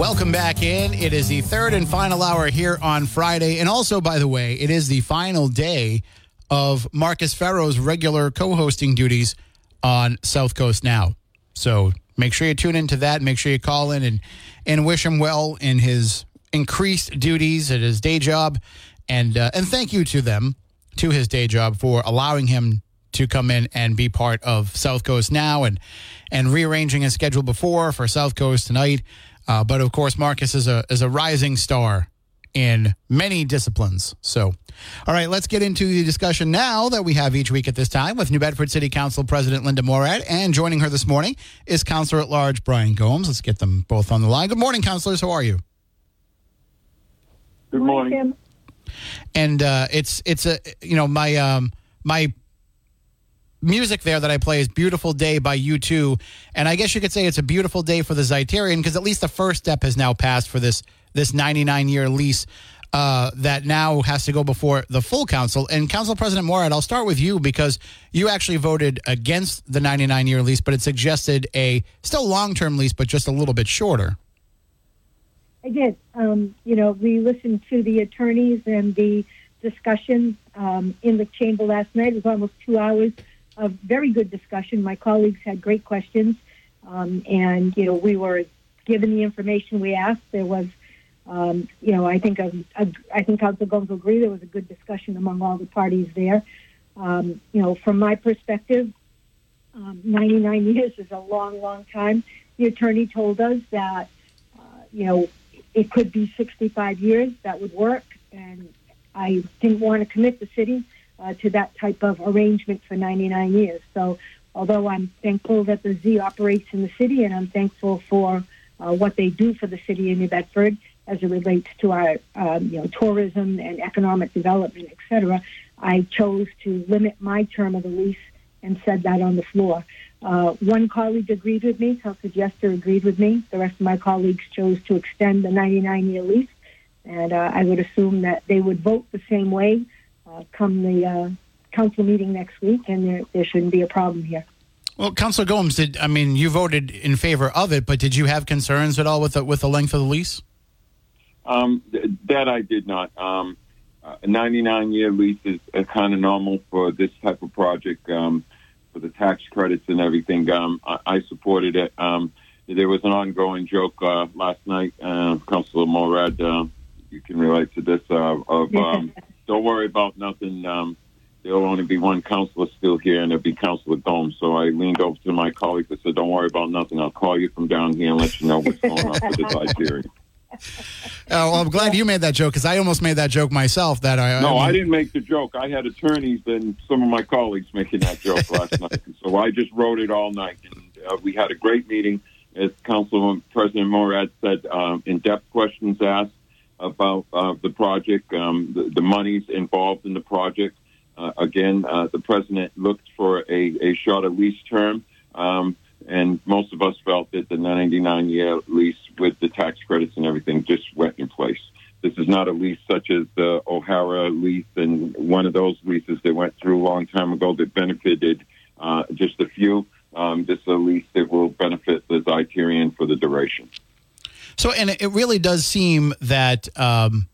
Welcome back in. It is the third and final hour here on Friday. And also, by the way, it is the final day of Marcus Farrow's regular co hosting duties on South Coast Now. So make sure you tune into that. Make sure you call in and, and wish him well in his increased duties at his day job. And, uh, and thank you to them, to his day job, for allowing him to come in and be part of South Coast now and, and rearranging his schedule before for South Coast tonight. Uh, but of course, Marcus is a is a rising star in many disciplines. So, all right, let's get into the discussion now that we have each week at this time with New Bedford City Council President Linda Morad, and joining her this morning is Councilor at Large Brian Gomes. Let's get them both on the line. Good morning, councilors. How are you? Good morning. Tim. And uh, it's it's a you know my um my music there that I play is Beautiful Day by U2. And I guess you could say it's a beautiful day for the Zeiterion because at least the first step has now passed for this this 99 year lease uh, that now has to go before the full council. And Council President Morad, I'll start with you because you actually voted against the 99 year lease, but it suggested a still long term lease, but just a little bit shorter. I did. Um, you know, we listened to the attorneys and the discussion um, in the chamber last night. It was almost two hours of very good discussion. My colleagues had great questions, um, and you know, we were given the information we asked. There was, um, you know, I think a, a, I think Council Gomes will agree there was a good discussion among all the parties there. Um, you know, from my perspective, um, 99 years is a long, long time. The attorney told us that, uh, you know, it could be 65 years. That would work, and I didn't want to commit the city uh, to that type of arrangement for 99 years. So, although I'm thankful that the Z operates in the city, and I'm thankful for uh, what they do for the city of New Bedford as it relates to our, um, you know, tourism and economic development, et cetera, I chose to limit my term of the lease and said that on the floor. Uh, one colleague agreed with me, Councilor Jester agreed with me. The rest of my colleagues chose to extend the 99-year lease, and uh, I would assume that they would vote the same way uh, come the uh, council meeting next week, and there, there shouldn't be a problem here. Well, Councilor Gomes, did I mean you voted in favor of it, but did you have concerns at all with the, with the length of the lease? Um, th- that I did not. Um, a 99 year lease is uh, kind of normal for this type of project um, for the tax credits and everything. Um, I, I supported it. Um, there was an ongoing joke uh, last night, uh, Councilor Morad. Uh, you can relate to this uh, of um, don't worry about nothing. Um, there'll only be one counselor still here, and it'll be Councilor Gomes. So I leaned over to my colleague and said, "Don't worry about nothing. I'll call you from down here and let you know what's going on with the Iberia." Oh, well, I'm glad you made that joke because I almost made that joke myself. That I No, I didn't make the joke. I had attorneys and some of my colleagues making that joke last night. So I just wrote it all night. And uh, we had a great meeting. As Council President Morad said, um, in-depth questions asked about uh, the project, um, the, the monies involved in the project. Uh, again, uh, the president looked for a, a shorter lease term, um, and most of us felt that the 99-year lease with the tax credits and everything just went in place. This is not a lease such as the O'Hara lease and one of those leases that went through a long time ago that benefited uh, just a few. Um, this is a lease that will benefit the Zeiterion for the duration. So, and it really does seem that um,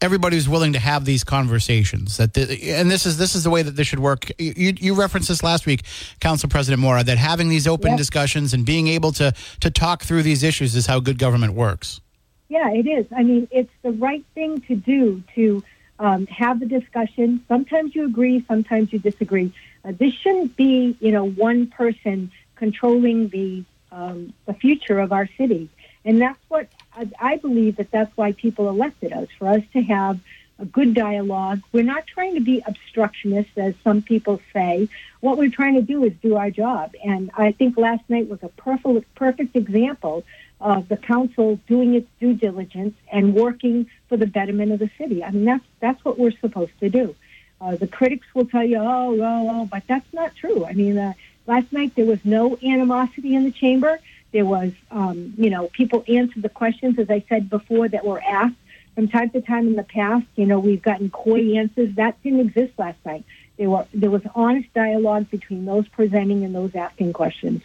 everybody's willing to have these conversations. That, the, and this is this is the way that this should work. You, you referenced this last week, Council President Morad, that having these open Yep. discussions and being able to to talk through these issues is how good government works. Yeah, it is. I mean, it's the right thing to do to um, have the discussion. Sometimes you agree, sometimes you disagree. Uh, this shouldn't be, you know, one person controlling the um, the future of our city, and that's what I, I believe that that's why people elected us for us to have a good dialogue. We're not trying to be obstructionists, as some people say. What we're trying to do is do our job. And I think last night was a perfect, perfect example of the council doing its due diligence and working for the betterment of the city. I mean, that's that's what we're supposed to do. Uh, the critics will tell you, oh, oh, oh, but that's not true. I mean, uh, last night there was no animosity in the chamber. There was, um, you know, people answered the questions, as I said before, that were asked. From time to time in the past, you know, we've gotten coy answers. That didn't exist last night. There, were, there was honest dialogue between those presenting and those asking questions.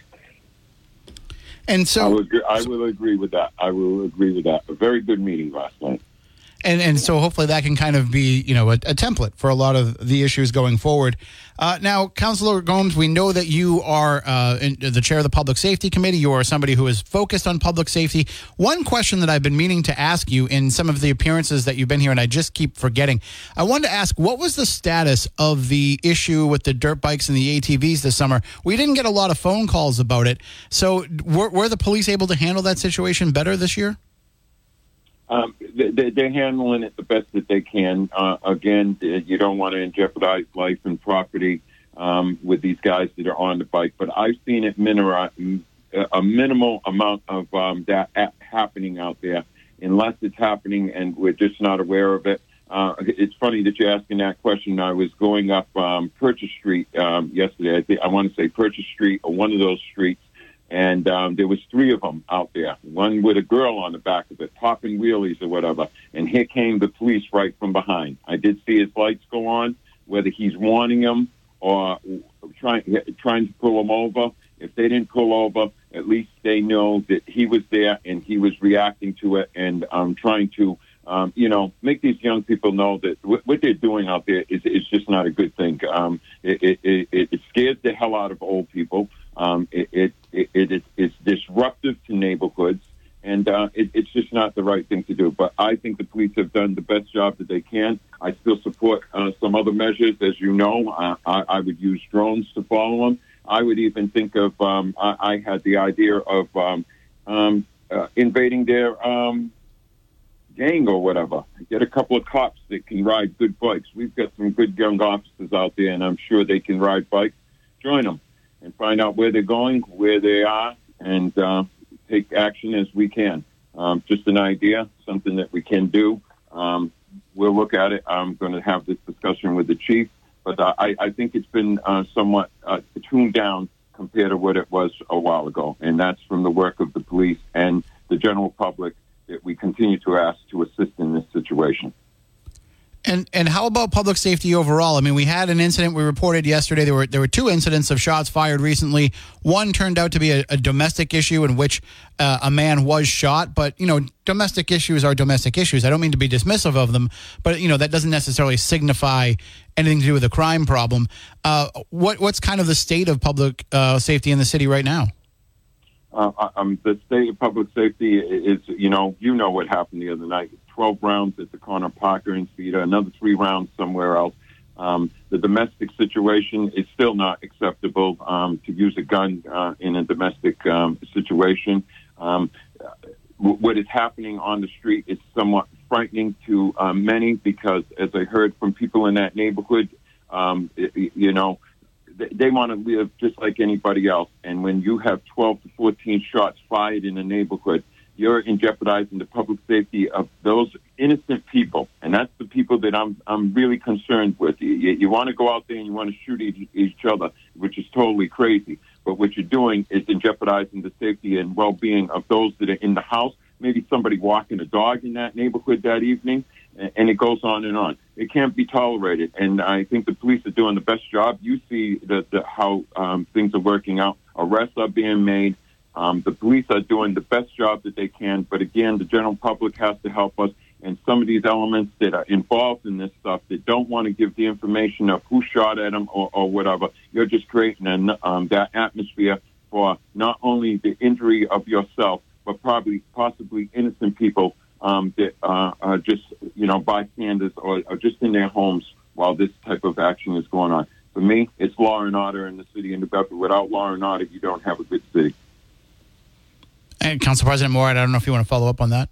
And so I will, agree, I will agree with that. I will agree with that. A very good meeting last night. And and so hopefully that can kind of be you know a, a template for a lot of the issues going forward. Uh, now, Councilor Gomes, we know that you are uh, in, the chair of the Public Safety Committee. You are somebody who is focused on public safety. One question that I've been meaning to ask you in some of the appearances that you've been here, and I just keep forgetting. I wanted to ask, what was the status of the issue with the dirt bikes and the ATVs this summer? We didn't get a lot of phone calls about it. So, were, were the police able to handle that situation better this year? Um, they, they're handling it the best that they can. Uh, again, you don't want to jeopardize life and property um, with these guys that are on the bike. But I've seen it minor, a minimal amount of um, that happening out there, unless it's happening and we're just not aware of it. Uh, it's funny that you're asking that question. I was going up um, Purchase Street um, yesterday. I think I want to say Purchase Street or one of those streets, and um, there was three of them out there. One with a girl on the back of it, popping wheelies or whatever. And here came the police right from behind. I did see his lights go on, whether he's warning them or trying trying to pull them over. If they didn't pull over, at least they know that he was there and he was reacting to it and um, trying to, um, you know, make these young people know that w- what they're doing out there is, is just not a good thing. Um, it, it, it, it scares the hell out of old people. Um, it, it, it, it, it's disruptive to neighborhoods, and uh, it, it's just not the right thing to do. But I think the police have done the best job that they can. I still support uh, some other measures, as you know. Uh, I, I would use drones to follow them. I would even think of. Um, I, I had the idea of um, um, uh, invading their um, gang or whatever. Get a couple of cops that can ride good bikes. We've got some good young officers out there, and I'm sure they can ride bikes. Join them and find out where they're going, where they are, and uh, take action as we can. Um, just an idea, something that we can do. Um, we'll look at it. I'm going to have this discussion with the chief, but uh, I, I, think it's been uh, somewhat uh, tuned down compared to what it was a while ago, and that's from the work of the police and the general public that we continue to ask to assist in this situation. And and how about public safety overall? I mean, we had an incident we reported yesterday. There were there were two incidents of shots fired recently. One turned out to be a, a domestic issue in which uh, a man was shot. But you know, domestic issues are domestic issues. I don't mean to be dismissive of them, but you know that doesn't necessarily signify anything to do with a crime problem. Uh, what what's kind of the state of public uh, safety in the city right now? Uh, um, the state of public safety is, you know, you know what happened the other night. 12 rounds at the corner Parker and Cedar, another three rounds somewhere else. Um, the domestic situation is still not acceptable um, to use a gun uh, in a domestic um, situation. Um, what is happening on the street is somewhat frightening to uh, many because, as I heard from people in that neighborhood, um, it, you know, they want to live just like anybody else. And when you have 12 to 14 shots fired in a neighborhood, you're in jeopardizing the public safety of those innocent people, and that's the people that I'm I'm really concerned with. You, you, want to go out there and you want to shoot each, each other, which is totally crazy. But what you're doing is in jeopardizing the safety and well-being of those that are in the house. Maybe somebody walking a dog in that neighborhood that evening, and it goes on and on. It can't be tolerated, and I think the police are doing the best job. You see the, the, how um, things are working out. Arrests are being made. Um, the police are doing the best job that they can, but again, the general public has to help us. And some of these elements that are involved in this stuff that don't want to give the information of who shot at them or, or whatever, you're just creating an, um, that atmosphere for not only the injury of yourself, but probably possibly innocent people um, that uh, are just, you know, bystanders or, or just in their homes while this type of action is going on. For me, it's law and order in the city of New Bedford. Without law and order, you don't have a good city. And Council President Moore, I don't know if you want to follow up on that.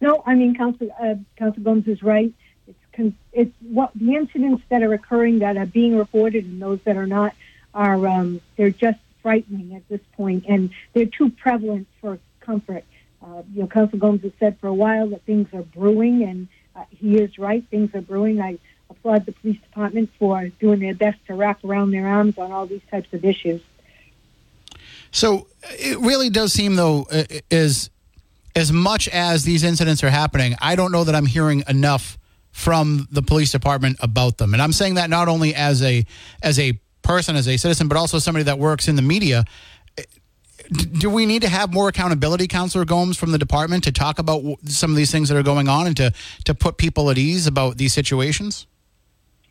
No, I mean, Council, uh, Council Gomes is right. It's con- it's what the incidents that are occurring that are being reported and those that are not are um, they're just frightening at this point, and they're too prevalent for comfort. Uh, you know, Council Gomes has said for a while that things are brewing, and uh, he is right. Things are brewing. I applaud the police department for doing their best to wrap around their arms on all these types of issues. So it really does seem, though, is as much as these incidents are happening, I don't know that I'm hearing enough from the police department about them. And I'm saying that not only as a as a person, as a citizen, but also somebody that works in the media. Do we need to have more accountability, Councillor Gomes, from the department to talk about some of these things that are going on and to, to put people at ease about these situations?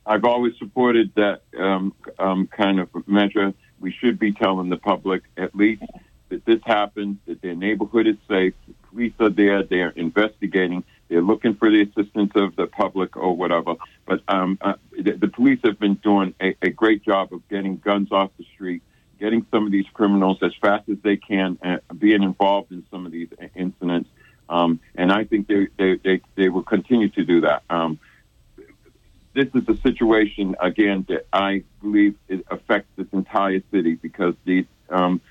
I've always supported that um, um, kind of measure. We should be telling the public at least that this happened, that their neighborhood is safe, the police are there, they're investigating, they're looking for the assistance of the public or whatever. But um, uh, the, the, police have been doing a, a, great job of getting guns off the street, getting some of these criminals as fast as they can, uh, being involved in some of these incidents. Um, and I think they, they, they, they, will continue to do that. Um, this is a situation, again, that I believe it affects this entire city because these um,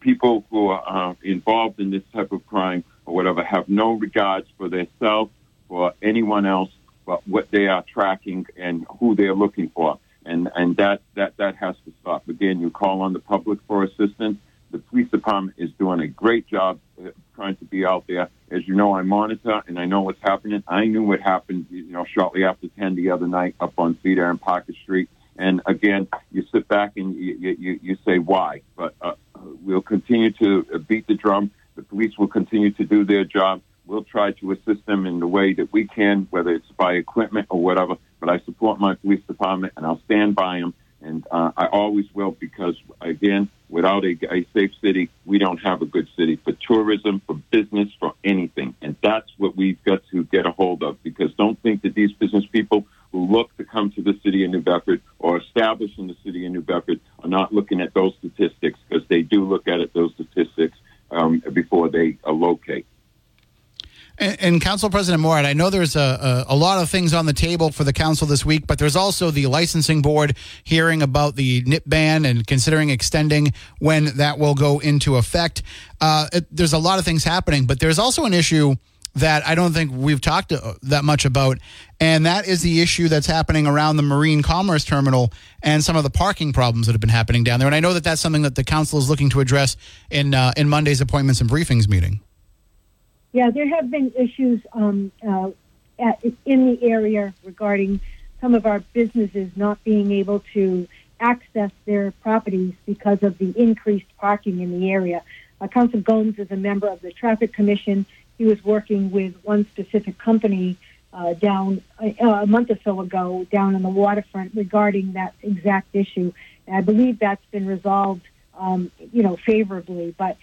people who are uh, involved in this type of crime or whatever have no regards for themselves, for anyone else, but what they are tracking and who they're looking for. And, and that, that, that has to stop. Again, you call on the public for assistance. The police department is doing a great job uh, trying to be out there. As you know, I monitor and I know what's happening. I knew what happened, you know, shortly after 10 the other night up on Cedar and Parker Street. And again, you sit back and you, you, you say why, but uh, we'll continue to beat the drum. The police will continue to do their job. We'll try to assist them in the way that we can, whether it's by equipment or whatever. But I support my police department and I'll stand by them. And uh, I always will because, again, without a, a safe city, we don't have a good city for tourism, for business, for anything. And that's what we've got to get a hold of because don't think that these business people who look to come to the city of New Bedford or establish in the city of New Bedford are not looking at those statistics because they do look at it, those statistics um, before they uh, locate. And, and, Council President Morad, I know there's a, a, a, lot of things on the table for the council this week, but there's also the licensing board hearing about the nip ban and considering extending when that will go into effect. Uh, it, there's a lot of things happening, but there's also an issue that I don't think we've talked uh, that much about, and that is the issue that's happening around the Marine Commerce Terminal and some of the parking problems that have been happening down there. And I know that that's something that the council is looking to address in uh, in Monday's appointments and briefings meeting. Yeah, there have been issues um, uh, at, in the area regarding some of our businesses not being able to access their properties because of the increased parking in the area. Uh, Council Gomes is a member of the Traffic Commission he was working with one specific company uh, down uh, a month or so ago down on the waterfront regarding that exact issue. And I believe that's been resolved, um, you know, favorably. But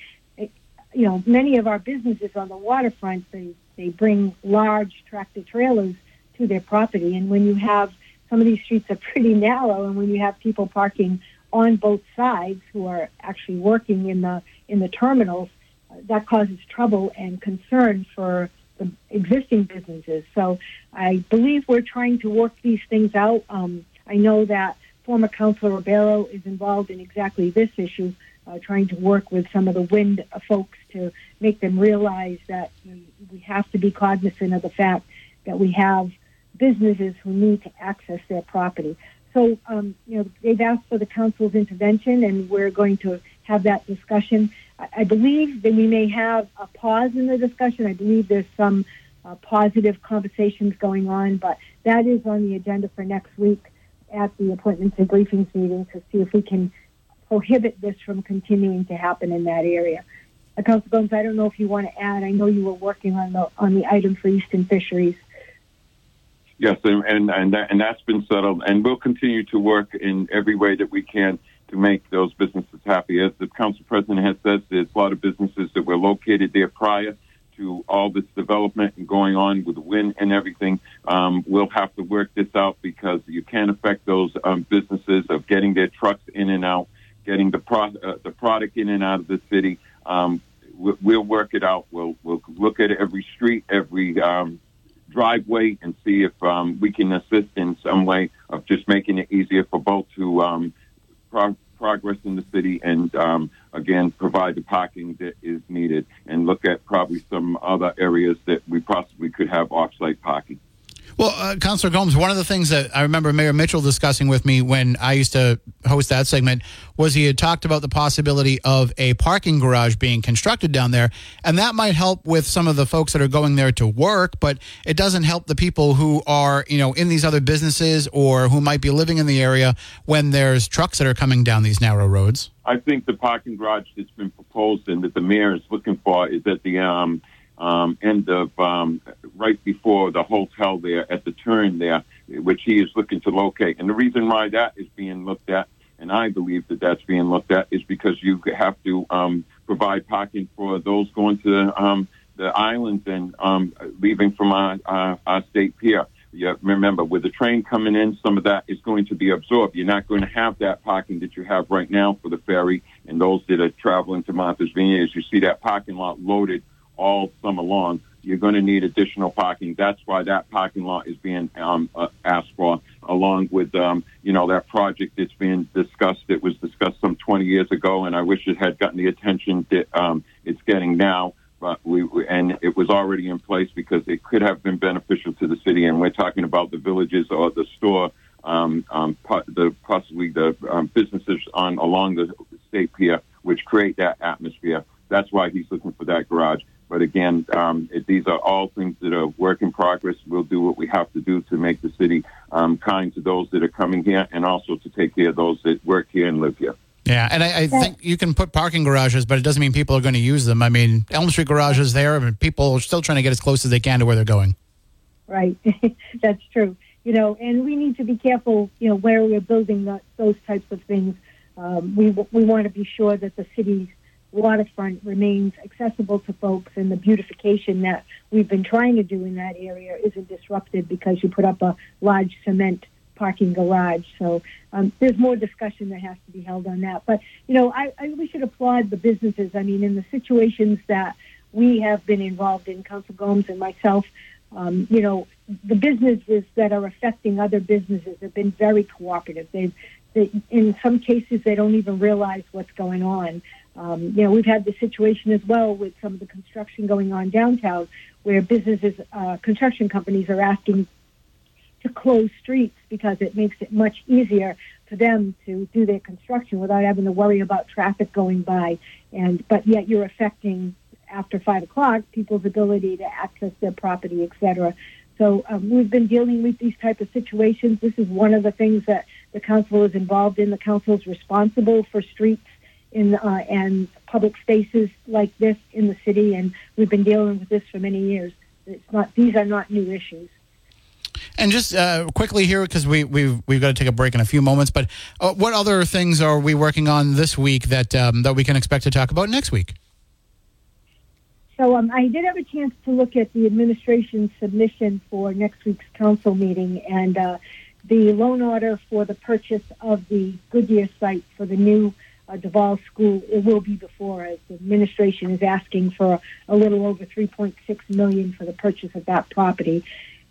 you know, many of our businesses on the waterfront they they bring large tractor trailers to their property, and when you have some of these streets are pretty narrow, and when you have people parking on both sides who are actually working in the in the terminals, that causes trouble and concern for the existing businesses. So I believe we're trying to work these things out. Um, I know that former Councilor Ribeiro is involved in exactly this issue, uh, trying to work with some of the wind folks to make them realize that we have to be cognizant of the fact that we have businesses who need to access their property. So, um, you know, they've asked for the council's intervention, and we're going to have that discussion. I believe that we may have a pause in the discussion. I believe there's some uh, positive conversations going on, but that is on the agenda for next week at the appointments and briefings meeting to see if we can prohibit this from continuing to happen in that area. Uh, Council Gomes, I don't know if you want to add. I know you were working on the on the item for Eastern Fisheries. Yes, and and and, that, and that's been settled, and we'll continue to work in every way that we can to make those businesses happy. As the council president has said, there's a lot of businesses that were located there prior to all this development and going on with the wind and everything. Um, we'll have to work this out because you can't affect those um, businesses of getting their trucks in and out, getting the pro- uh, the product in and out of the city. Um, we'll work it out. We'll we'll look at every street, every um, driveway and see if um, we can assist in some way of just making it easier for both to um, pro- progress in the city and um, again provide the parking that is needed and look at probably some other areas that we possibly could have off-site parking. Well, uh, Councilor Gomes, one of the things that I remember Mayor Mitchell discussing with me when I used to host that segment was he had talked about the possibility of a parking garage being constructed down there. And that might help with some of the folks that are going there to work, but it doesn't help the people who are, you know, in these other businesses or who might be living in the area when there's trucks that are coming down these narrow roads. I think the parking garage that's been proposed and that the mayor is looking for is at the um, um, end of um, right before the hotel there at the turn there, which he is looking to locate. And the reason why that is being looked at, and I believe that that's being looked at, is because you have to um, provide parking for those going to um, the islands and um, leaving from our, our, our state pier. You remember, with the train coming in, some of that is going to be absorbed. You're not going to have that parking that you have right now for the ferry and those that are traveling to Martha's Vineyard. You see that parking lot loaded all summer long, you're going to need additional parking. That's why that parking lot is being um, uh, asked for, along with um, you know that project that's being discussed. It was discussed some 20 years ago, and I wish it had gotten the attention that um, it's getting now. But we and it was already in place because it could have been beneficial to the city. And we're talking about the villages or the store, um, um, the possibly the um, businesses on along the state pier, which create that atmosphere. That's why he's looking for that garage. But again, um, it, these are all things that are work in progress. We'll do what we have to do to make the city um, kind to those that are coming here and also to take care of those that work here and live here. Yeah, and I, I, think you can put parking garages, but it doesn't mean people are going to use them. I mean, Elm Street garage is there, and people are still trying to get as close as they can to where they're going. Right, that's true. You know, and we need to be careful. You know, where we're building the, those types of things. Um, we we want to be sure that the city's waterfront remains accessible to folks, and the beautification that we've been trying to do in that area isn't disrupted because you put up a large cement parking garage. So um, there's more discussion that has to be held on that. But you know, I, I we should applaud the businesses. I mean, in the situations that we have been involved in, Council Gomes and myself, um, you know, the businesses that are affecting other businesses have been very cooperative. They've, they, in some cases, they don't even realize what's going on. Um, you know, we've had the situation as well with some of the construction going on downtown, where businesses, uh, construction companies are asking to close streets because it makes it much easier for them to do their construction without having to worry about traffic going by. And but yet you're affecting after five o'clock people's ability to access their property, et cetera. So um, we've been dealing with these type of situations. This is one of the things that the council is involved in. The council is responsible for streets in uh, and public spaces like this in the city, and we've been dealing with this for many years. It's not; these are not new issues. And just uh, quickly here, because we, we've we've got to take a break in a few moments. But uh, what other things are we working on this week that um, that we can expect to talk about next week? So um, I did have a chance to look at the administration submission for next week's council meeting, and uh, the loan order for the purchase of the Goodyear site for the new uh, Duval School, it will be before us. The administration is asking for a little over 3.6 million for the purchase of that property,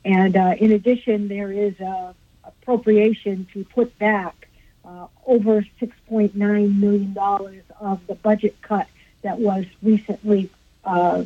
and uh, in addition, there is a appropriation to put back uh, over 6.9 million dollars of the budget cut that was recently uh,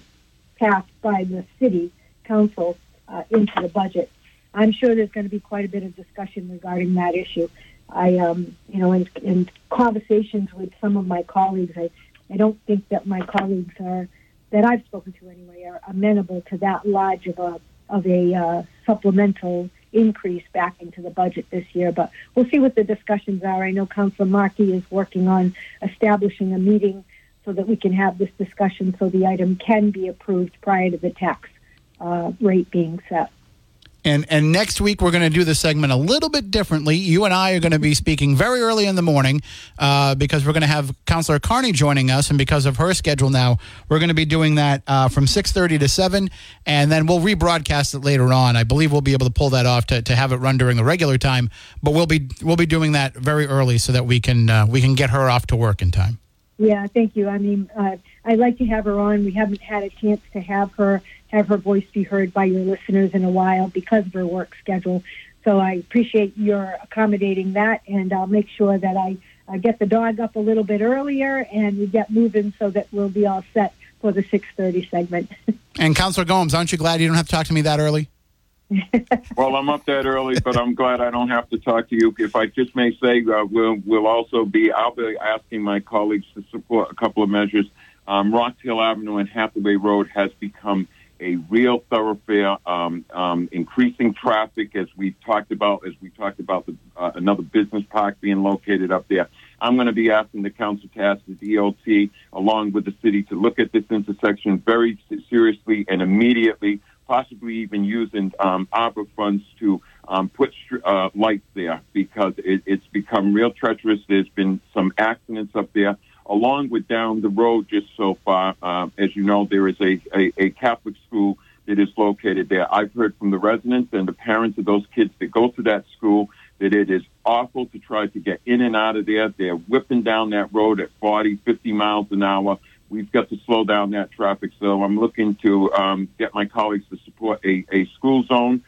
passed by the city council uh, into the budget. I'm sure there's going to be quite a bit of discussion regarding that issue. I, um, you know, in, in conversations with some of my colleagues, I, I don't think that my colleagues are, that I've spoken to anyway, are amenable to that large of a of a uh, supplemental increase back into the budget this year. But we'll see what the discussions are. I know Councilor Markey is working on establishing a meeting so that we can have this discussion so the item can be approved prior to the tax uh, rate being set. And and next week we're going to do the segment a little bit differently. You and I are going to be speaking very early in the morning uh, because we're going to have Counselor Carney joining us, and because of her schedule now, we're going to be doing that uh, from six thirty to seven, and then we'll rebroadcast it later on. I believe we'll be able to pull that off to, to have it run during the regular time, but we'll be we'll be doing that very early so that we can uh, we can get her off to work in time. Yeah, thank you. I mean, uh, I'd like to have her on. We haven't had a chance to have her have her voice be heard by your listeners in a while because of her work schedule. So I appreciate your accommodating that, and I'll make sure that I uh, get the dog up a little bit earlier and we get moving so that we'll be all set for the 6:30 segment. and Councilor Gomes, aren't you glad you don't have to talk to me that early? well, I'm up that early, but I'm glad I don't have to talk to you. If I just may say, uh, we'll, we'll also be, I'll be asking my colleagues to support a couple of measures. Um, Rock Hill Avenue and Hathaway Road has become a real thoroughfare, um, um, increasing traffic as we talked about, as we talked about the, uh, another business park being located up there. I'm going to be asking the council to ask the DOT along with the city to look at this intersection very seriously and immediately, possibly even using um, ARPA funds to um, put uh, lights there because it, it's become real treacherous. There's been some accidents up there along with down the road just so far. Uh, as you know, there is a, a, a Catholic school that is located there. I've heard from the residents and the parents of those kids that go to that school that it is awful to try to get in and out of there. They're whipping down that road at 40, 50 miles an hour. We've got to slow down that traffic. So I'm looking to um, get my colleagues to support a, a school zone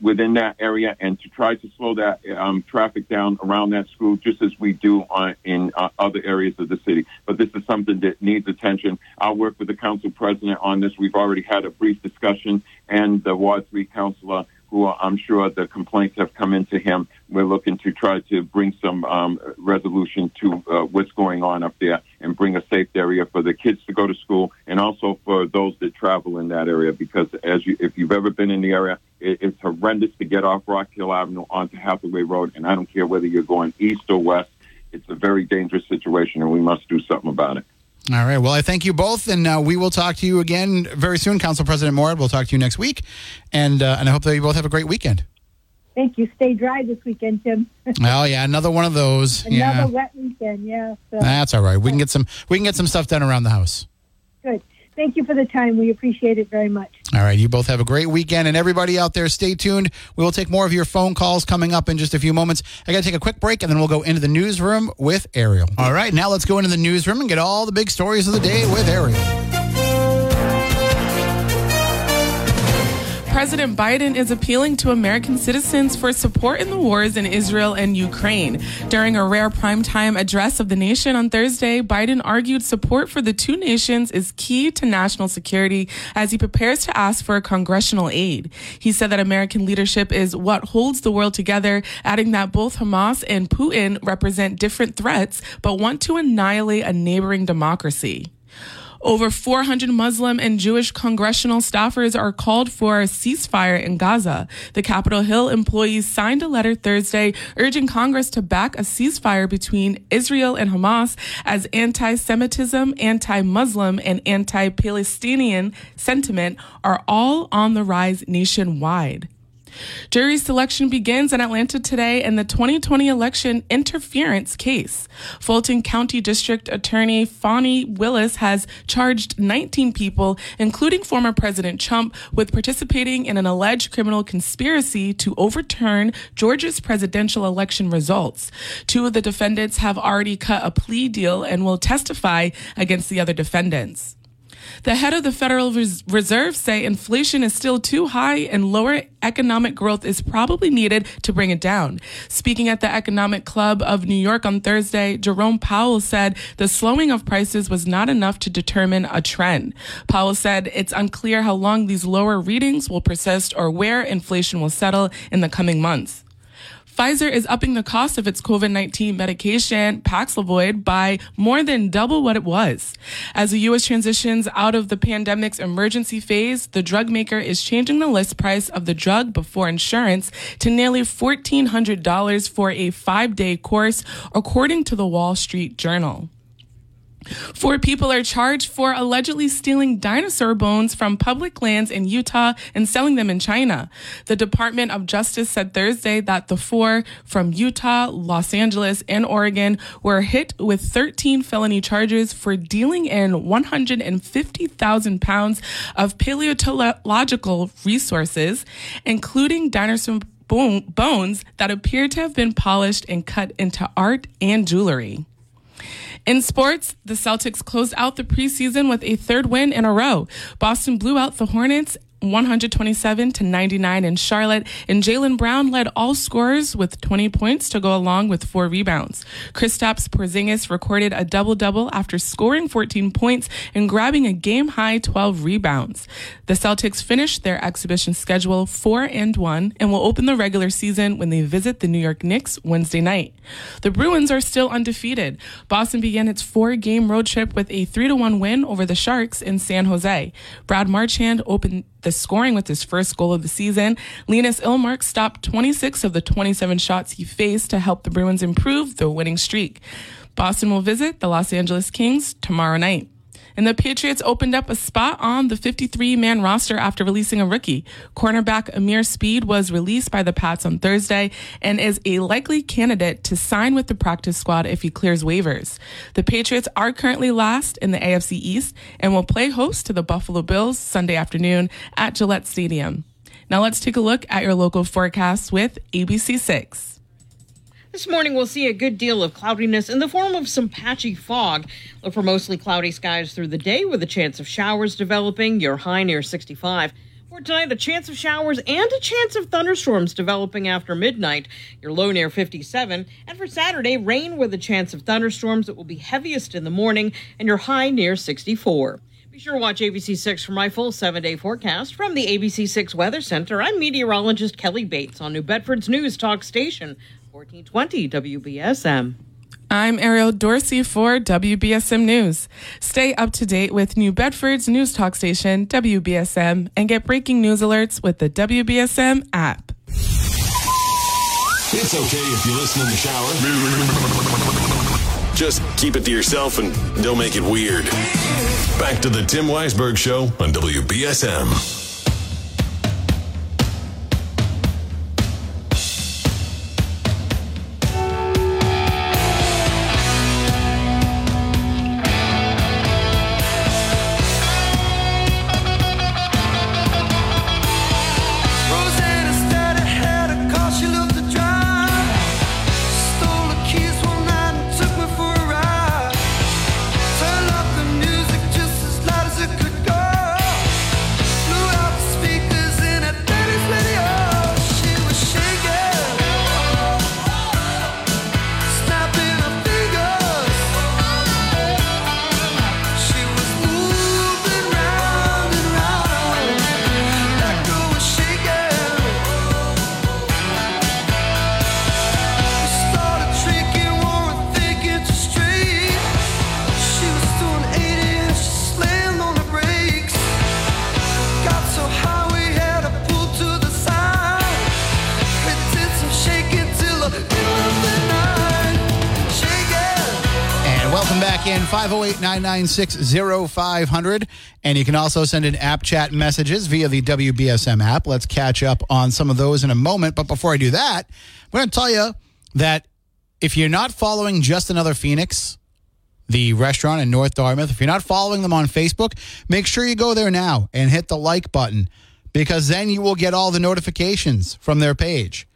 within that area and to try to slow that um, traffic down around that school, just as we do on, in uh, other areas of the city. But this is something that needs attention. I'll work with the council president on this. We've already had a brief discussion, and the Ward 3 councilor who I'm sure the complaints have come into him. We're looking to try to bring some um, resolution to uh, what's going on up there and bring a safe area for the kids to go to school and also for those that travel in that area. Because as you, if you've ever been in the area, it, it's horrendous to get off Rock Hill Avenue onto Hathaway Road, and I don't care whether you're going east or west. It's a very dangerous situation, and we must do something about it. All right. Well, I thank you both, and uh, we will talk to you again very soon, Council President Morad. We'll talk to you next week, and uh, and I hope that you both have a great weekend. Thank you. Stay dry this weekend, Tim. oh yeah, another one of those. Another yeah. wet weekend. Yeah. So. That's all right. We can get some. We can get some stuff done around the house. Good. Thank you for the time. We appreciate it very much. All right. You both have a great weekend. And everybody out there, stay tuned. We will take more of your phone calls coming up in just a few moments. I got to take a quick break and then we'll go into the newsroom with Ariel. All right. Now let's go into the newsroom and get all the big stories of the day with Ariel. President Biden is appealing to American citizens for support in the wars in Israel and Ukraine. During a rare primetime address of the nation on Thursday, Biden argued support for the two nations is key to national security as he prepares to ask for congressional aid. He said that American leadership is what holds the world together, adding that both Hamas and Putin represent different threats but want to annihilate a neighboring democracy. Over 400 Muslim and Jewish congressional staffers are called for a ceasefire in Gaza. The Capitol Hill employees signed a letter Thursday urging Congress to back a ceasefire between Israel and Hamas as anti Semitism, anti Muslim, and anti Palestinian sentiment are all on the rise nationwide. Jury selection begins in Atlanta today in the 2020 election interference case. Fulton County District Attorney Fani Willis has charged 19 people, including former President Trump, with participating in an alleged criminal conspiracy to overturn Georgia's presidential election results. Two of the defendants have already cut a plea deal and will testify against the other defendants. The head of the Federal Reserve say inflation is still too high and lower economic growth is probably needed to bring it down. Speaking at the Economic Club of New York on Thursday, Jerome Powell said the slowing of prices was not enough to determine a trend. Powell said it's unclear how long these lower readings will persist or where inflation will settle in the coming months. Pfizer is upping the cost of its COVID 19 medication, Paxlovid, by more than double what it was. As the U.S. transitions out of the pandemic's emergency phase, the drug maker is changing the list price of the drug before insurance to nearly $1,400 for a five day course, according to the Wall Street Journal. Four people are charged for allegedly stealing dinosaur bones from public lands in Utah and selling them in China. The Department of Justice said Thursday that the four from Utah, Los Angeles, and Oregon were hit with 13 felony charges for dealing in 150,000 pounds of paleontological resources, including dinosaur bones that appear to have been polished and cut into art and jewelry. In sports, the Celtics closed out the preseason with a third win in a row. Boston blew out the Hornets 127 to 99 in Charlotte, and Jaylen Brown led all scorers with 20 points to go along with four rebounds. Kristaps Porzingis recorded a double-double after scoring 14 points and grabbing a game-high 12 rebounds. The Celtics finished their exhibition schedule 4 and 1 and will open the regular season when they visit the New York Knicks Wednesday night. The Bruins are still undefeated. Boston began its four-game road trip with a 3-1 win over the Sharks in San Jose. Brad Marchand opened the scoring with his first goal of the season. Linus Ullmark stopped 26 of the 27 shots he faced to help the Bruins improve the winning streak. Boston will visit the Los Angeles Kings tomorrow night. And the Patriots opened up a spot on the 53 man roster after releasing a rookie. Cornerback Ameer Speed was released by the Pats on Thursday and is a likely candidate to sign with the practice squad if he clears waivers. The Patriots are currently last in the AFC East and will play host to the Buffalo Bills Sunday afternoon at Gillette Stadium. Now let's take a look at your local forecast with ABC6. This morning, we'll see a good deal of cloudiness in the form of some patchy fog. Look for mostly cloudy skies through the day with a chance of showers developing, your high near 65. For tonight, a chance of showers and a chance of thunderstorms developing after midnight, your low near 57. And for Saturday, rain with a chance of thunderstorms that will be heaviest in the morning, and your high near 64. Be sure to watch ABC6 for my full seven day forecast. From the ABC6 Weather Center, I'm meteorologist Kelly Bates on New Bedford's News Talk Station. 1420 WBSM. I'm Ariel Dorsey for WBSM News. Stay up to date with New Bedford's news talk station, WBSM, and get breaking news alerts with the WBSM app. It's okay if you listen in the shower. Just keep it to yourself and don't make it weird. Back to the Tim Weisberg Show on WBSM. Back in 508 996 0500. And you can also send in app chat messages via the WBSM app. Let's catch up on some of those in a moment. But before I do that, I'm going to tell you that if you're not following Just Another Phoenix, the restaurant in North Dartmouth, if you're not following them on Facebook, make sure you go there now and hit the like button because then you will get all the notifications from their page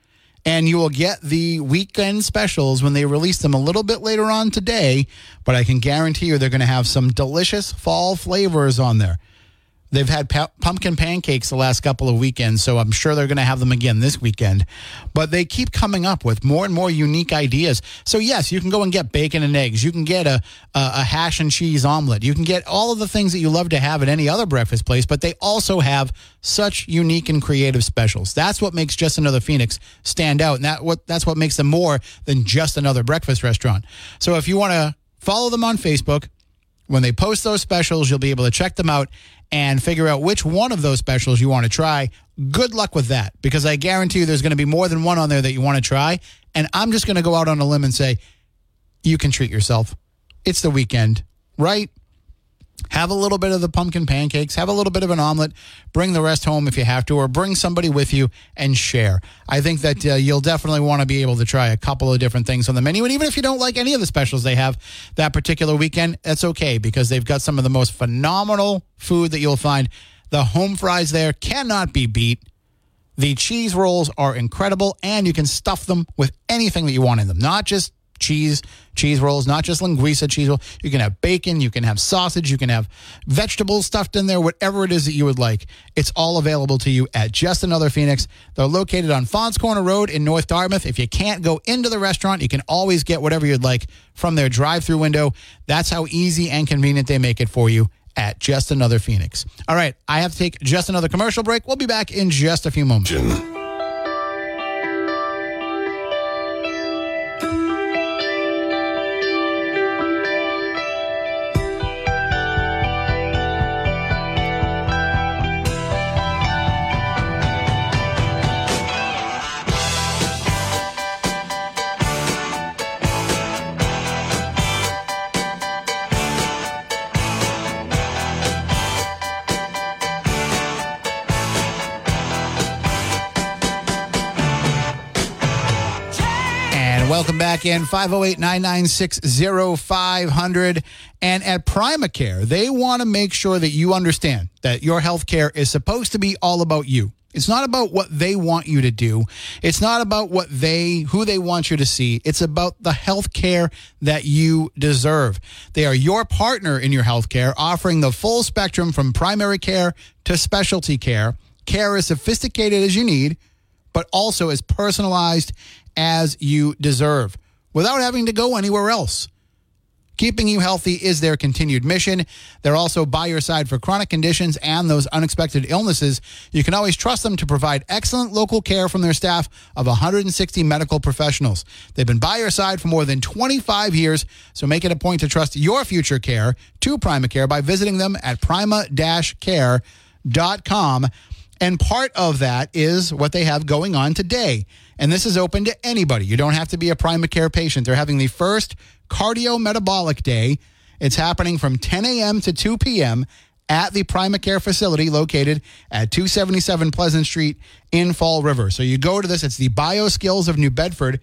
and you will get the weekend specials when they release them a little bit later on today. But I can guarantee you they're going to have some delicious fall flavors on there. They've had pa- pumpkin pancakes the last couple of weekends, so I'm sure they're going to have them again this weekend. But they keep coming up with more and more unique ideas. So yes, you can go and get bacon and eggs. You can get a, a, a hash and cheese omelet. You can get all of the things that you love to have at any other breakfast place. But they also have such unique and creative specials. That's what makes just another Phoenix stand out, and that what that's what makes them more than just another breakfast restaurant. So if you want to follow them on Facebook, when they post those specials, you'll be able to check them out and figure out which one of those specials you want to try. Good luck with that because I guarantee you there's going to be more than one on there that you want to try. And I'm just going to go out on a limb and say, you can treat yourself. It's the weekend, right? Have a little bit of the pumpkin pancakes, have a little bit of an omelet, bring the rest home if you have to, or bring somebody with you and share. I think that uh, you'll definitely want to be able to try a couple of different things on the menu. And even if you don't like any of the specials they have that particular weekend, that's okay because they've got some of the most phenomenal food that you'll find. The home fries there cannot be beat. The cheese rolls are incredible, and you can stuff them with anything that you want in them, not just cheese cheese rolls, not just linguiça cheese roll. You can have bacon, you can have sausage, you can have vegetables stuffed in there, whatever it is that you would like. It's all available to you at Just Another Phoenix. They're located on Faunce Corner Road in North Dartmouth. If you can't go into the restaurant, you can always get whatever you'd like from their drive-through window. That's how easy and convenient they make it for you at Just Another Phoenix. All right, I have to take just another commercial break. We'll be back in just a few moments. And back in 508 996 0500. And at Primacare, they want to make sure that you understand that your health care is supposed to be all about you. It's not about what they want you to do. It's not about what they, who they want you to see. It's about the health care that you deserve. They are your partner in your health care, offering the full spectrum from primary care to specialty care. Care as sophisticated as you need, but also as personalized as you deserve without having to go anywhere else. Keeping you healthy is their continued mission. They're also by your side for chronic conditions and those unexpected illnesses. You can always trust them to provide excellent local care from their staff of 160 medical professionals. They've been by your side for more than 25 years, so make it a point to trust your future care to Primacare by visiting them at prima-care.com. And part of that is what they have going on today. And this is open to anybody. You don't have to be a Primacare patient. They're having the first cardio metabolic day. It's happening from 10 a.m. to 2 p.m. at the Primacare facility located at 277 Pleasant Street in Fall River. So you go to this, it's the BioSkills of New Bedford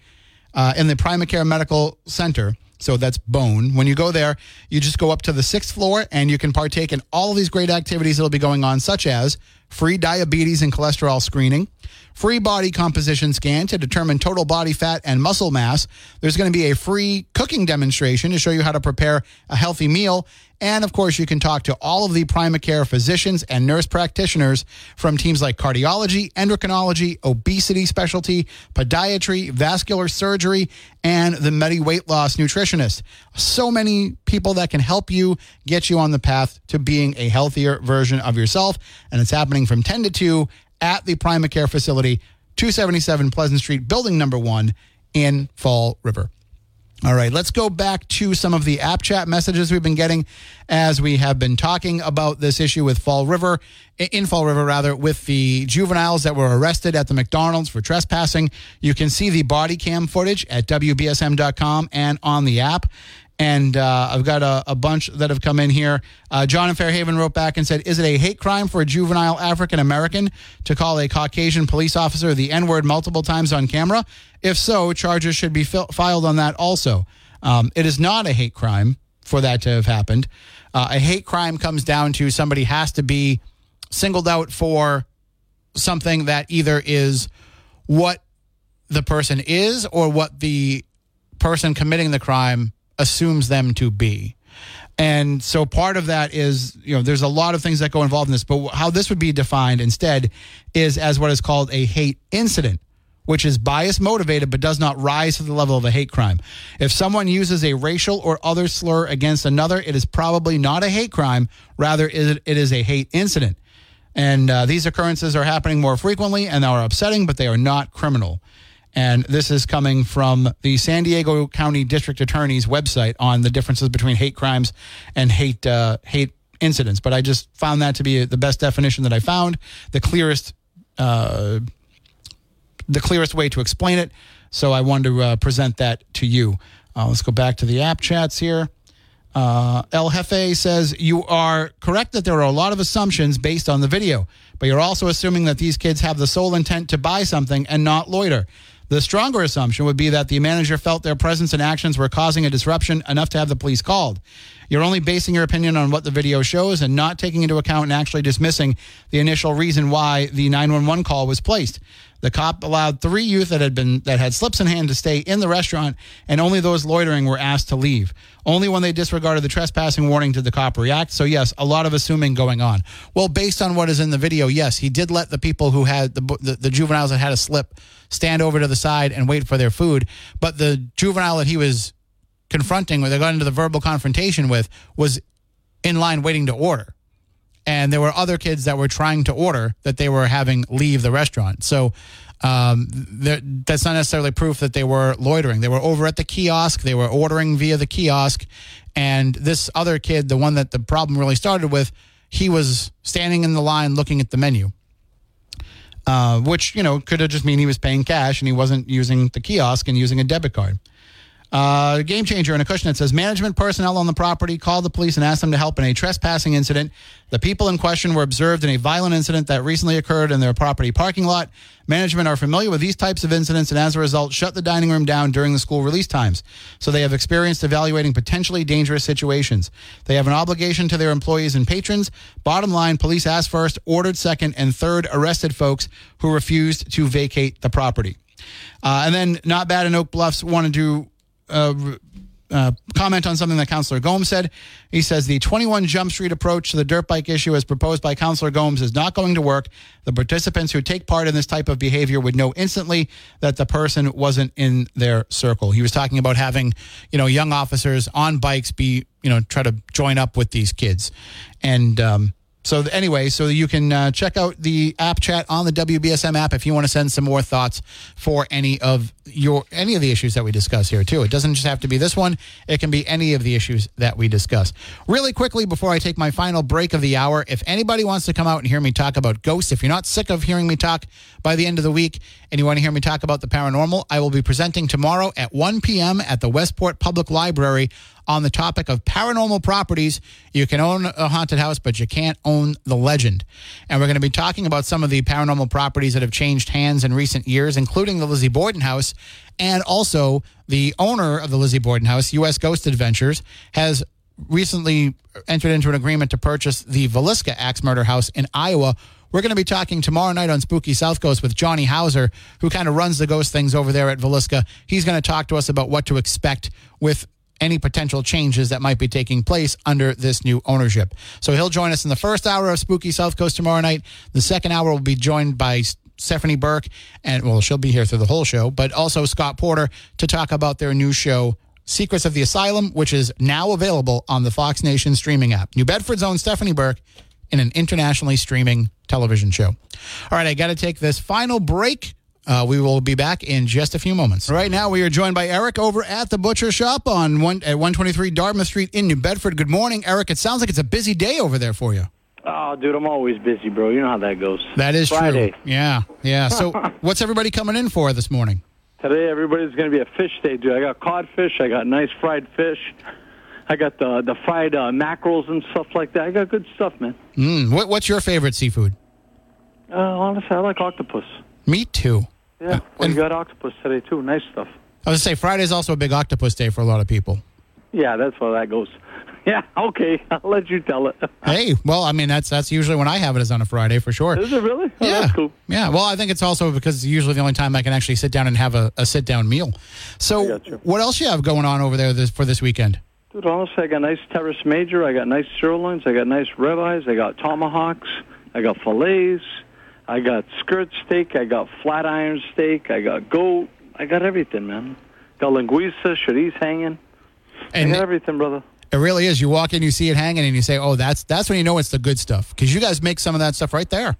uh, in the Primacare Medical Center. So that's Bone. When you go there, you just go up to the sixth floor and you can partake in all these great activities that'll be going on, such as free diabetes and cholesterol screening, free body composition scan to determine total body fat and muscle mass. There's going to be a free cooking demonstration to show you how to prepare a healthy meal. And of course, you can talk to all of the Primacare physicians and nurse practitioners from teams like cardiology, endocrinology, obesity specialty, podiatry, vascular surgery, and the Medi weight loss nutritionist. So many people that can help you get you on the path to being a healthier version of yourself. And it's happening from 10 to 2 at the Primacare facility, 277 Pleasant Street, building number one in Fall River. All right, let's go back to some of the app chat messages we've been getting as we have been talking about this issue with Fall River, in Fall River, rather, with the juveniles that were arrested at the McDonald's for trespassing. You can see the body cam footage at WBSM.com and on the app. And uh, I've got a, a, bunch that have come in here. Uh, John in Fairhaven wrote back and said, Is it a hate crime for a juvenile African American to call a Caucasian police officer the N word multiple times on camera? If so, charges should be fil- filed on that also. Um, it is not a hate crime for that to have happened. Uh, a hate crime comes down to somebody has to be singled out for something that either is what the person is or what the person committing the crime assumes them to be. And so part of that is, you know, there's a lot of things that go involved in this, but how this would be defined instead is as what is called a hate incident, which is bias motivated but does not rise to the level of a hate crime. If someone uses a racial or other slur against another, it is probably not a hate crime, rather, it is a hate incident. And uh, these occurrences are happening more frequently and are upsetting, but they are not criminal. And this is coming from the San Diego County District Attorney's website on the differences between hate crimes and hate uh, hate incidents. But I just found that to be the best definition that I found, the clearest uh, the clearest way to explain it. So I wanted to uh, present that to you. Uh, let's go back to the app chats here. Uh, El Jefe says, You are correct that there are a lot of assumptions based on the video, but you're also assuming that these kids have the sole intent to buy something and not loiter. The stronger assumption would be that the manager felt their presence and actions were causing a disruption enough to have the police called. You're only basing your opinion on what the video shows and not taking into account and actually dismissing the initial reason why the 911 call was placed. The cop allowed three youth that had been that had slips in hand to stay in the restaurant, and only those loitering were asked to leave. Only when they disregarded the trespassing warning did the cop react. So yes, a lot of assuming going on. Well, based on what is in the video, yes, he did let the people who had the the, the juveniles that had a slip stand over to the side and wait for their food, but the juvenile that he was confronting, where they got into the verbal confrontation with, was in line waiting to order and there were other kids that were trying to order that they were having leave the restaurant. So um, that's not necessarily proof that they were loitering. They were over at the kiosk. They were ordering via the kiosk, and this other kid, the one that the problem really started with, he was standing in the line looking at the menu. Uh, which you know could have just mean he was paying cash and he wasn't using the kiosk and using a debit card. Uh, game changer in a cushion that says management personnel on the property called the police and asked them to help in a trespassing incident. The people in question were observed in a violent incident that recently occurred in their property parking lot. Management are familiar with these types of incidents and as a result shut the dining room down during the school release times. So they have experienced evaluating potentially dangerous situations. They have an obligation to their employees and patrons. Bottom line, police asked first, ordered second, and third arrested folks who refused to vacate the property. Uh, and then not bad in Oak Bluffs wanted to uh, comment on something that Councillor Gomes said. He says the 21 Jump Street approach to the dirt bike issue as proposed by Councillor Gomes is not going to work. The participants who take part in this type of behavior would know instantly that the person wasn't in their circle. He was talking about having, you know, young officers on bikes be, you know, try to join up with these kids. And, um, so anyway, so you can uh, check out the app chat on the WBSM app if you want to send some more thoughts for any of your any of the issues that we discuss here too. It doesn't just have to be this one; it can be any of the issues that we discuss. Really quickly before I take my final break of the hour, if anybody wants to come out and hear me talk about ghosts, if you're not sick of hearing me talk by the end of the week and you want to hear me talk about the paranormal, I will be presenting tomorrow at 1 p.m. at the Westport Public Library on the topic of paranormal properties. You can own a haunted house, but you can't own the legend. And we're going to be talking about some of the paranormal properties that have changed hands in recent years, including the Lizzie Borden House. And also, the owner of the Lizzie Borden House, U.S. Ghost Adventures, has recently entered into an agreement to purchase the Villisca Axe Murder House in Iowa. We're going to be talking tomorrow night on Spooky South Coast with Johnny Hauser, who kind of runs the ghost things over there at Villisca. He's going to talk to us about what to expect with any potential changes that might be taking place under this new ownership. So he'll join us in the first hour of Spooky South Coast tomorrow night. The second hour will be joined by Stephanie Burke, and well, she'll be here through the whole show, but also Scott Porter to talk about their new show, Secrets of the Asylum, which is now available on the Fox Nation streaming app. New Bedford's own Stephanie Burke in an internationally streaming television show. All right, I got to take this final break. Uh, we will be back in just a few moments. Right now, we are joined by Eric over at the Butcher Shop on one at 123 Dartmouth Street in New Bedford. Good morning, Eric. It sounds like it's a busy day over there for you. Oh, dude, I'm always busy, bro. You know how that goes. That is Friday. true. Yeah, yeah. So, what's everybody coming in for this morning? Today, everybody's going to be a fish day, dude. I got codfish. I got nice fried fish. I got the the fried uh, mackerels and stuff like that. I got good stuff, man. Mm, what, what's your favorite seafood? Uh, honestly, I like octopus. Me too. Yeah, uh, well, you got octopus today too. Nice stuff. I was gonna say Friday's also a big octopus day for a lot of people. Yeah, that's where that goes. Yeah, okay. I'll let you tell it. Hey, well, I mean that's that's usually when I have it is on a Friday for sure. Is it really? Oh, yeah, That's cool. yeah. Well, I think it's also because it's usually the only time I can actually sit down and have a, a sit down meal. So, what else you have going on over there this, for this weekend? Dude, honestly, I got nice teres major. I got nice sirloins. I got nice ribeyes. I got tomahawks. I got fillets. I got skirt steak. I got flat iron steak. I got goat. I got everything, man. Got linguiça, chorizo hanging. I And got everything, brother. it really is. You walk in, you see it hanging, and you say, "Oh, that's that's when you know it's the good stuff." Because you guys make some of that stuff right there.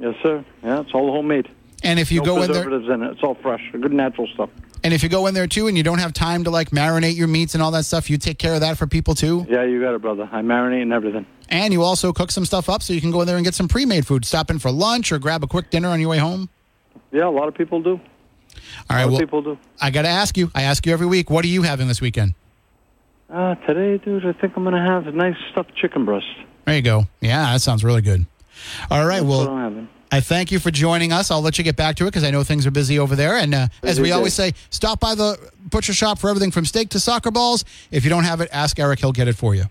Yes, sir. Yeah, it's all homemade. And if you no go in there, in it. It's all fresh. Good natural stuff. And if you go in there too, and you don't have time to like marinate your meats and all that stuff, you take care of that for people too. Yeah, you got it, brother. I marinate and everything. And you also cook some stuff up so you can go in there and get some pre-made food. Stop in for lunch or grab a quick dinner on your way home. Yeah, a lot of people do. All right, A lot Well, of people do. I got to ask you. I ask you every week. What are you having this weekend? Uh, today, dude, I think I'm going to have a nice stuffed chicken breast. There you go. Yeah, that sounds really good. All right. That's what Well, I'm having. I thank you for joining us. I'll let you get back to it because I know things are busy over there. And uh, as we always say, stop by the butcher shop for everything from steak to soccer balls. If you don't have it, ask Eric. He'll get it for you.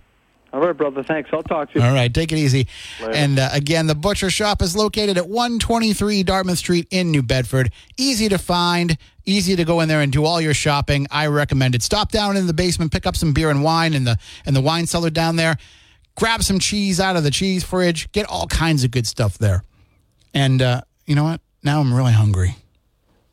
All right, brother. Thanks. I'll talk to you. All right, take it easy. Later. And uh, again, the butcher shop is located at 123 Dartmouth Street in New Bedford. Easy to find, easy to go in there and do all your shopping. I recommend it. Stop down in the basement, pick up some beer and wine in the in the wine cellar down there. Grab some cheese out of the cheese fridge. Get all kinds of good stuff there. And uh, you know what? Now I'm really hungry.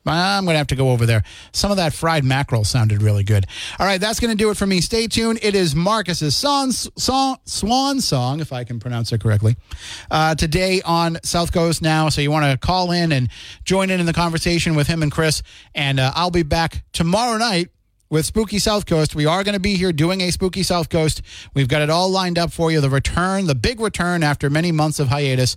I'm going to have to go over there. Some of that fried mackerel sounded really good. All right, that's going to do it for me. Stay tuned. It is Marcus's song, song, swan song, if I can pronounce it correctly, uh, today on South Coast Now. So you want to call in and join in in the conversation with him and Chris. And uh, I'll be back tomorrow night with Spooky South Coast. We are going to be here doing a Spooky South Coast. We've got it all lined up for you. The return, the big return after many months of hiatus